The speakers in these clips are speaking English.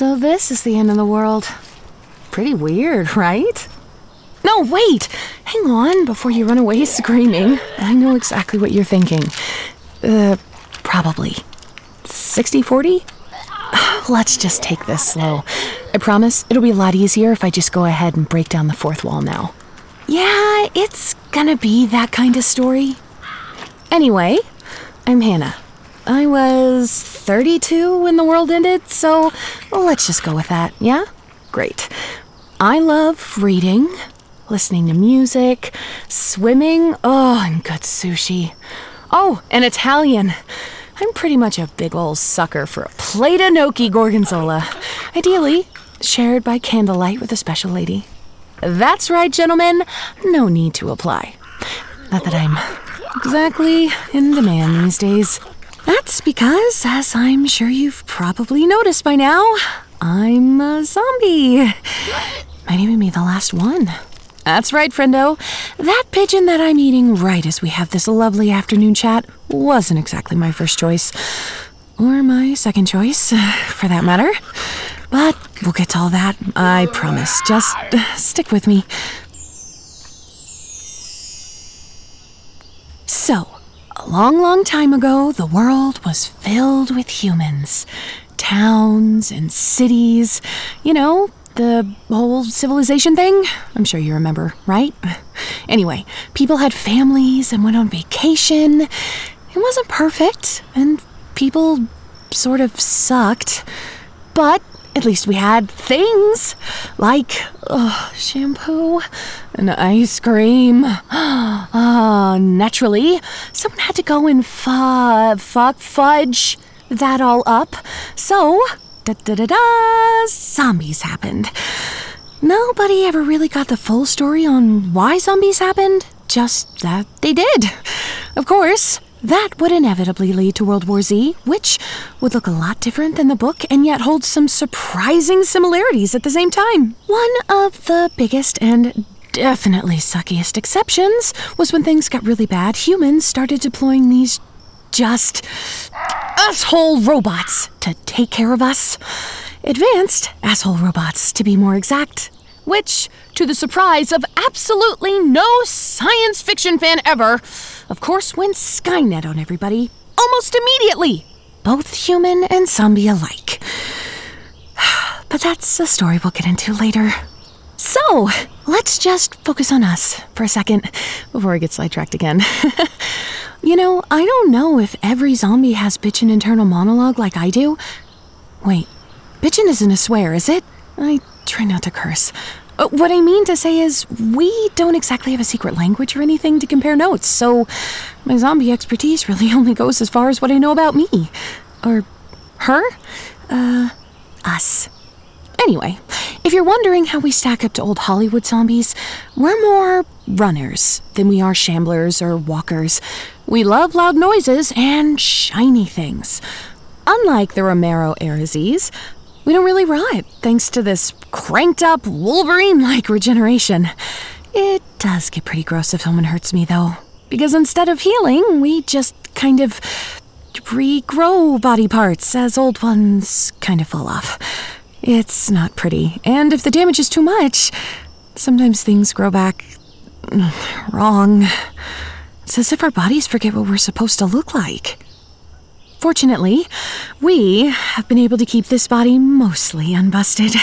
So this is the end of the world. Pretty weird, right? No, wait! Hang on before you run away screaming. I know exactly what you're thinking. Uh, probably. 60 40? Let's just take this slow. I promise it'll be a lot easier if I just go ahead and break down the fourth wall now. Yeah, it's gonna be that kind of story. Anyway, I'm Hannah. I was 32 when the world ended, so let's just go with that, yeah? Great. I love reading, listening to music, swimming, oh, and good sushi. Oh, and Italian. I'm pretty much a big ol' sucker for a plate of gnocchi gorgonzola, ideally shared by candlelight with a special lady. That's right, gentlemen, no need to apply. Not that I'm exactly in demand these days. That's because, as I'm sure you've probably noticed by now, I'm a zombie. Might even be the last one. That's right, friendo. That pigeon that I'm eating right as we have this lovely afternoon chat wasn't exactly my first choice. Or my second choice, for that matter. But we'll get to all that, I promise. Just stick with me. So, a long, long time ago, the world was filled with humans. Towns and cities. You know, the whole civilization thing? I'm sure you remember, right? Anyway, people had families and went on vacation. It wasn't perfect, and people sort of sucked. But at least we had things like uh, shampoo and ice cream. Uh, naturally, someone had to go and fu- fuck fudge that all up. So, da da da da, zombies happened. Nobody ever really got the full story on why zombies happened, just that they did. Of course, that would inevitably lead to World War Z, which would look a lot different than the book and yet hold some surprising similarities at the same time. One of the biggest and definitely suckiest exceptions was when things got really bad, humans started deploying these just asshole robots to take care of us. Advanced asshole robots, to be more exact. Which, to the surprise of absolutely no science fiction fan ever, of course went Skynet on everybody almost immediately. Both human and zombie alike. But that's a story we'll get into later. So, let's just focus on us for a second before I get sidetracked again. you know, I don't know if every zombie has bitchin' internal monologue like I do. Wait, bitchin' isn't a swear, is it? I try not to curse. Uh, What I mean to say is, we don't exactly have a secret language or anything to compare notes, so my zombie expertise really only goes as far as what I know about me. Or her? Uh, us. Anyway, if you're wondering how we stack up to old Hollywood zombies, we're more runners than we are shamblers or walkers. We love loud noises and shiny things. Unlike the Romero Arizes, we don't really rot thanks to this cranked up Wolverine like regeneration. It does get pretty gross if someone hurts me, though, because instead of healing, we just kind of regrow body parts as old ones kind of fall off. It's not pretty, and if the damage is too much, sometimes things grow back wrong. It's as if our bodies forget what we're supposed to look like. Fortunately, we have been able to keep this body mostly unbusted.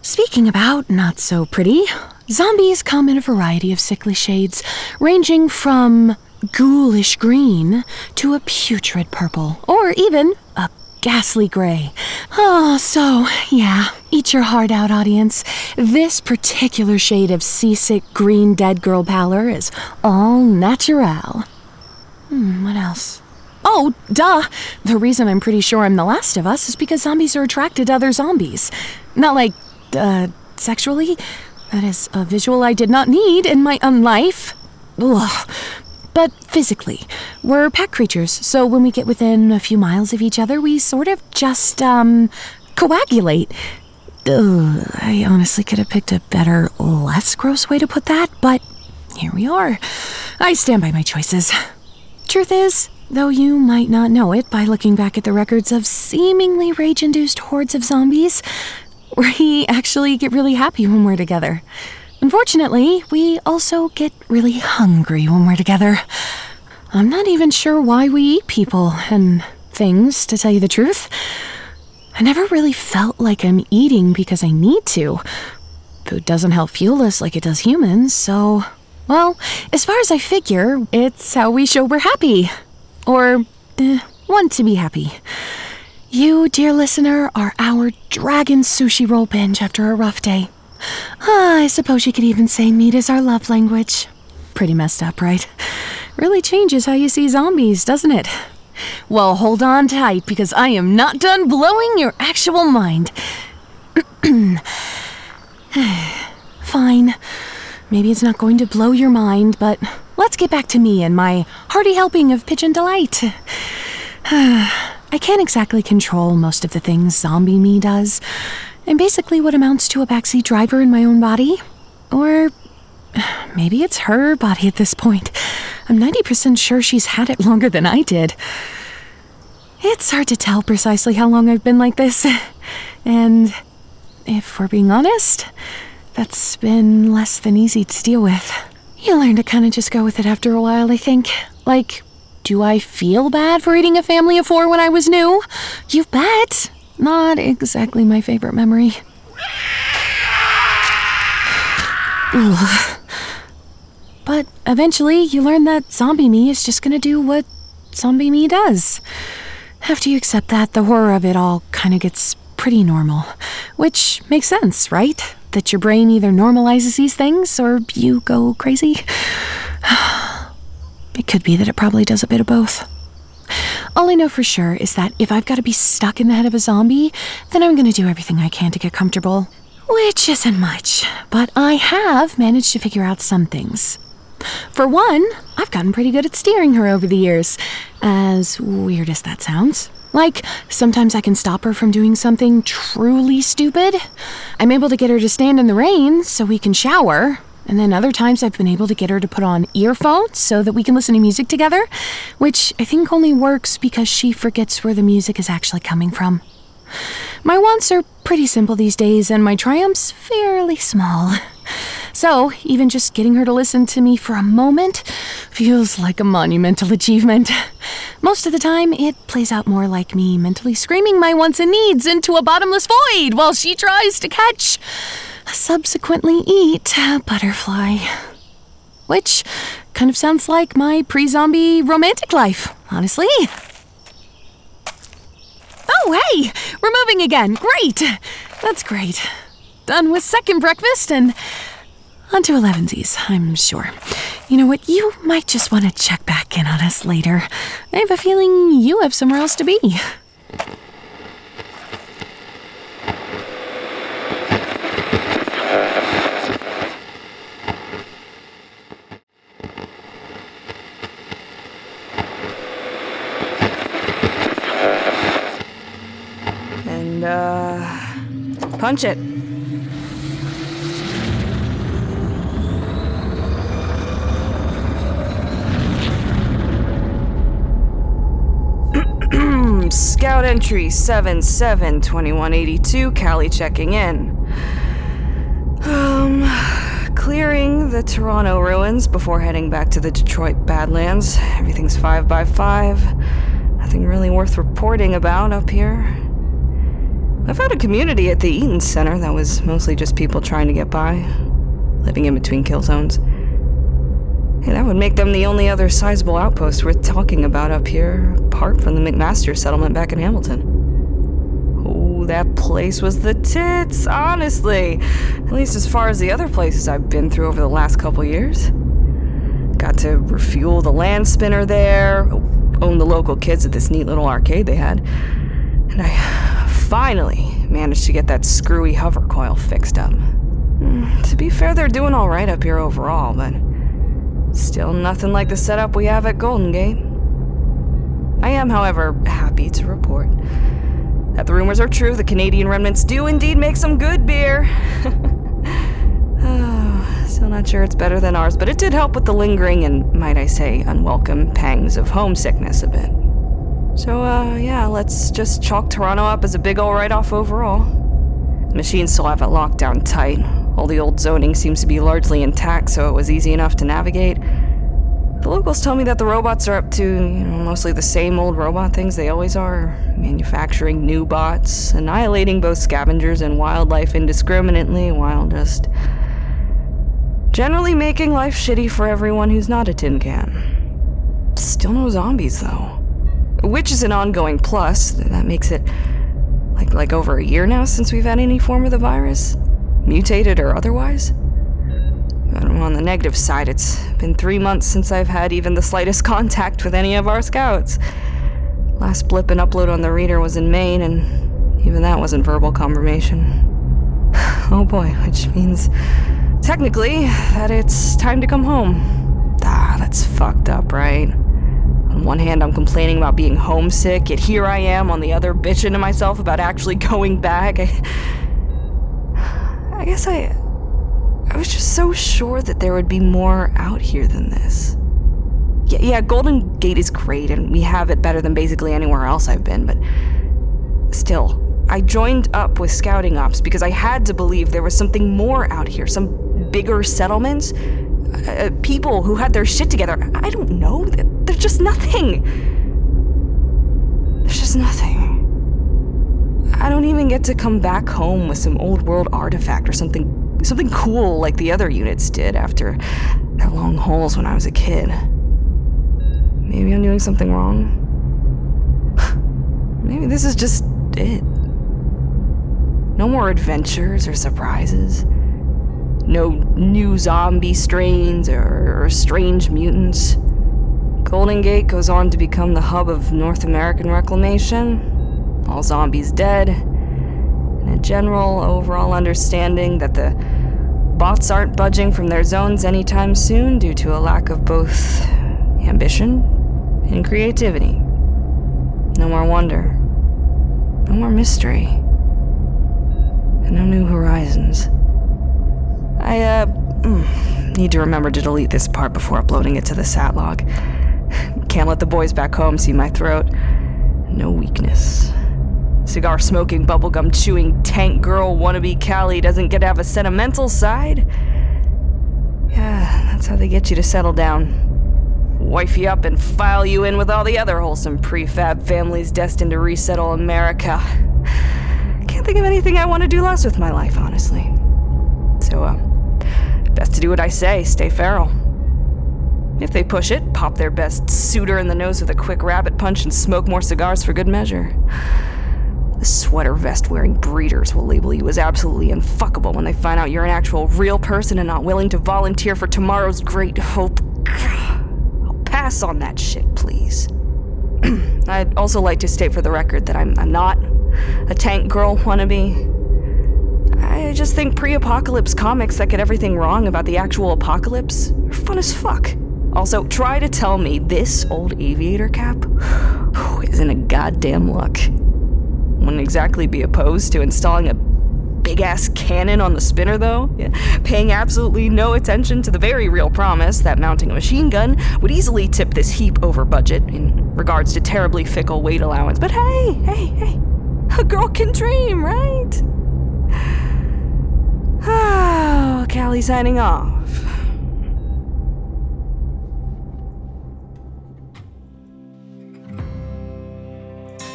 Speaking about not so pretty, zombies come in a variety of sickly shades, ranging from ghoulish green to a putrid purple, or even a ghastly gray. Oh, so, yeah, eat your heart out, audience. This particular shade of seasick green dead girl pallor is all natural. Hmm, what else? Oh, duh! The reason I'm pretty sure I'm the last of us is because zombies are attracted to other zombies. Not like, uh, sexually. That is a visual I did not need in my unlife. Ugh but physically. We're pack creatures, so when we get within a few miles of each other, we sort of just, um, coagulate. Ugh, I honestly could have picked a better, less gross way to put that, but here we are. I stand by my choices. Truth is, though you might not know it by looking back at the records of seemingly rage induced hordes of zombies, we actually get really happy when we're together. Unfortunately, we also get really hungry when we're together. I'm not even sure why we eat people and things, to tell you the truth. I never really felt like I'm eating because I need to. Food doesn't help fuel us like it does humans, so, well, as far as I figure, it's how we show we're happy. Or eh, want to be happy. You, dear listener, are our dragon sushi roll binge after a rough day. Ah, I suppose you could even say meat is our love language. Pretty messed up, right? Really changes how you see zombies, doesn't it? Well, hold on tight because I am not done blowing your actual mind. Fine. Maybe it's not going to blow your mind, but let's get back to me and my hearty helping of pigeon delight. I can't exactly control most of the things zombie me does. I'm basically what amounts to a backseat driver in my own body. Or maybe it's her body at this point. I'm 90% sure she's had it longer than I did. It's hard to tell precisely how long I've been like this. And if we're being honest, that's been less than easy to deal with. You learn to kind of just go with it after a while, I think. Like, do I feel bad for eating a family of four when I was new? You bet. Not exactly my favorite memory. but eventually, you learn that zombie me is just gonna do what zombie me does. After you accept that, the horror of it all kind of gets pretty normal. Which makes sense, right? That your brain either normalizes these things or you go crazy. it could be that it probably does a bit of both. All I know for sure is that if I've got to be stuck in the head of a zombie, then I'm going to do everything I can to get comfortable. Which isn't much, but I have managed to figure out some things. For one, I've gotten pretty good at steering her over the years, as weird as that sounds. Like, sometimes I can stop her from doing something truly stupid. I'm able to get her to stand in the rain so we can shower, and then other times I've been able to get her to put on earphones so that we can listen to music together, which I think only works because she forgets where the music is actually coming from. My wants are pretty simple these days, and my triumphs fairly small. So, even just getting her to listen to me for a moment feels like a monumental achievement. Most of the time, it plays out more like me mentally screaming my wants and needs into a bottomless void while she tries to catch subsequently eat a butterfly. Which kind of sounds like my pre zombie romantic life, honestly. Oh, hey! We're moving again! Great! That's great. Done with second breakfast and on to Elevensies, I'm sure. You know what? You might just want to check back in on us later. I have a feeling you have somewhere else to be. uh. Punch it. Scout entry 772182, Callie checking in. Um, clearing the Toronto ruins before heading back to the Detroit Badlands. Everything's 5 by 5 Nothing really worth reporting about up here. I found a community at the Eaton Center that was mostly just people trying to get by, living in between kill zones. Hey, that would make them the only other sizable outpost worth talking about up here, apart from the McMaster settlement back in Hamilton. Oh, that place was the tits, honestly. At least as far as the other places I've been through over the last couple years. Got to refuel the land spinner there, own the local kids at this neat little arcade they had, and I finally managed to get that screwy hover coil fixed up. Mm, to be fair, they're doing alright up here overall, but still nothing like the setup we have at Golden Gate. I am, however, happy to report that the rumors are true. The Canadian remnants do indeed make some good beer. oh, still not sure it's better than ours, but it did help with the lingering and, might I say, unwelcome pangs of homesickness a bit. So, uh, yeah, let's just chalk Toronto up as a big ol' write off overall. The machines still have it locked down tight. All the old zoning seems to be largely intact, so it was easy enough to navigate. The locals tell me that the robots are up to you know, mostly the same old robot things they always are manufacturing new bots, annihilating both scavengers and wildlife indiscriminately while just generally making life shitty for everyone who's not a tin can. Still no zombies, though which is an ongoing plus. That makes it like like over a year now since we've had any form of the virus, mutated or otherwise. But on the negative side, it's been three months since I've had even the slightest contact with any of our scouts. Last blip and upload on the reader was in Maine, and even that wasn't verbal confirmation. Oh boy, which means technically that it's time to come home. Ah, that's fucked up, right? On one hand, I'm complaining about being homesick, yet here I am on the other bitching to myself about actually going back. I, I guess I. I was just so sure that there would be more out here than this. Yeah, yeah, Golden Gate is great, and we have it better than basically anywhere else I've been, but still, I joined up with scouting ops because I had to believe there was something more out here, some bigger settlements, uh, people who had their shit together. I don't know. There's just nothing. There's just nothing. I don't even get to come back home with some old world artifact or something something cool like the other units did after their long hauls when I was a kid. Maybe I'm doing something wrong. Maybe this is just it. No more adventures or surprises. No new zombie strains or, or strange mutants. Golden Gate goes on to become the hub of North American reclamation. All zombies dead. And a general overall understanding that the bots aren't budging from their zones anytime soon due to a lack of both ambition and creativity. No more wonder. No more mystery. And no new horizons. I, uh, mm, need to remember to delete this part before uploading it to the sat log. Can't let the boys back home see my throat. No weakness. Cigar smoking, bubblegum chewing, tank girl wannabe Callie doesn't get to have a sentimental side? Yeah, that's how they get you to settle down. Wife you up and file you in with all the other wholesome prefab families destined to resettle America. Can't think of anything I want to do less with my life, honestly. So, uh, Best to do what I say, stay feral. If they push it, pop their best suitor in the nose with a quick rabbit punch and smoke more cigars for good measure. The sweater vest wearing breeders will label you as absolutely unfuckable when they find out you're an actual real person and not willing to volunteer for tomorrow's great hope. I'll pass on that shit, please. I'd also like to state for the record that I'm, I'm not a tank girl wannabe. I just think pre apocalypse comics that get everything wrong about the actual apocalypse are fun as fuck. Also, try to tell me this old aviator cap isn't a goddamn look. Wouldn't exactly be opposed to installing a big ass cannon on the spinner, though, yeah. paying absolutely no attention to the very real promise that mounting a machine gun would easily tip this heap over budget in regards to terribly fickle weight allowance. But hey, hey, hey, a girl can dream, right? Oh, Callie signing off.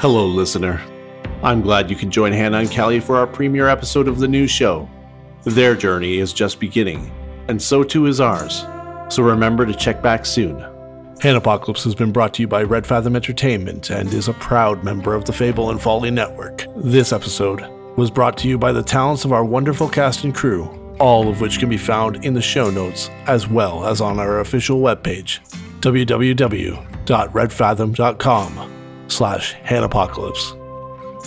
Hello, listener. I'm glad you can join Hannah and Callie for our premiere episode of the new show. Their journey is just beginning, and so too is ours. So remember to check back soon. Hannahpocalypse has been brought to you by Red Fathom Entertainment and is a proud member of the Fable and Folly Network. This episode was brought to you by the talents of our wonderful cast and crew, all of which can be found in the show notes as well as on our official webpage, www.redfathom.com slash Hannahpocalypse.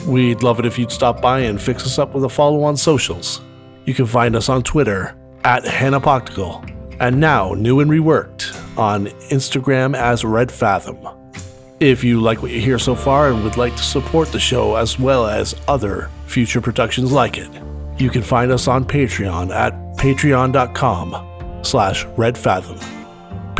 We'd love it if you'd stop by and fix us up with a follow on socials. You can find us on Twitter at Hanapoctical, and now new and reworked on Instagram as Red Fathom. If you like what you hear so far and would like to support the show as well as other future productions like it, you can find us on Patreon at patreon.com slash redfathom.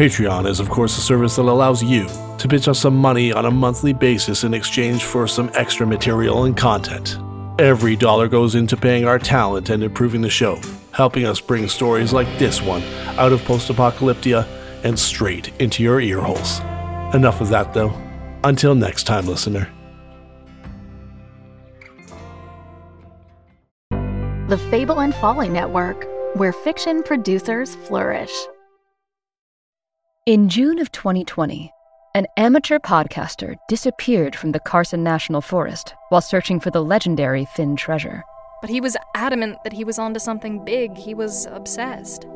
Patreon is of course a service that allows you to pitch us some money on a monthly basis in exchange for some extra material and content. Every dollar goes into paying our talent and improving the show, helping us bring stories like this one out of post apocalyptia and straight into your earholes. Enough of that, though. Until next time, listener. The Fable and Folly Network, where fiction producers flourish. In June of 2020, an amateur podcaster disappeared from the Carson National Forest while searching for the legendary Fenn treasure. But he was adamant that he was onto something big. He was obsessed.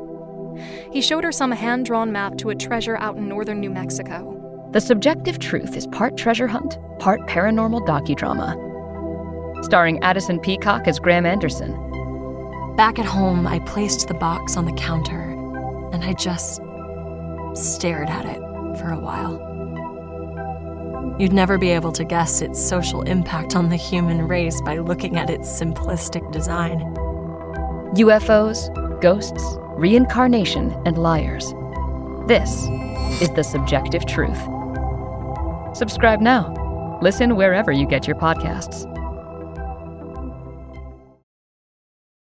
He showed her some hand drawn map to a treasure out in northern New Mexico. The Subjective Truth is part treasure hunt, part paranormal docudrama. Starring Addison Peacock as Graham Anderson. Back at home, I placed the box on the counter and I just stared at it for a while. You'd never be able to guess its social impact on the human race by looking at its simplistic design. UFOs, ghosts, reincarnation, and liars. This is The Subjective Truth. Subscribe now. Listen wherever you get your podcasts.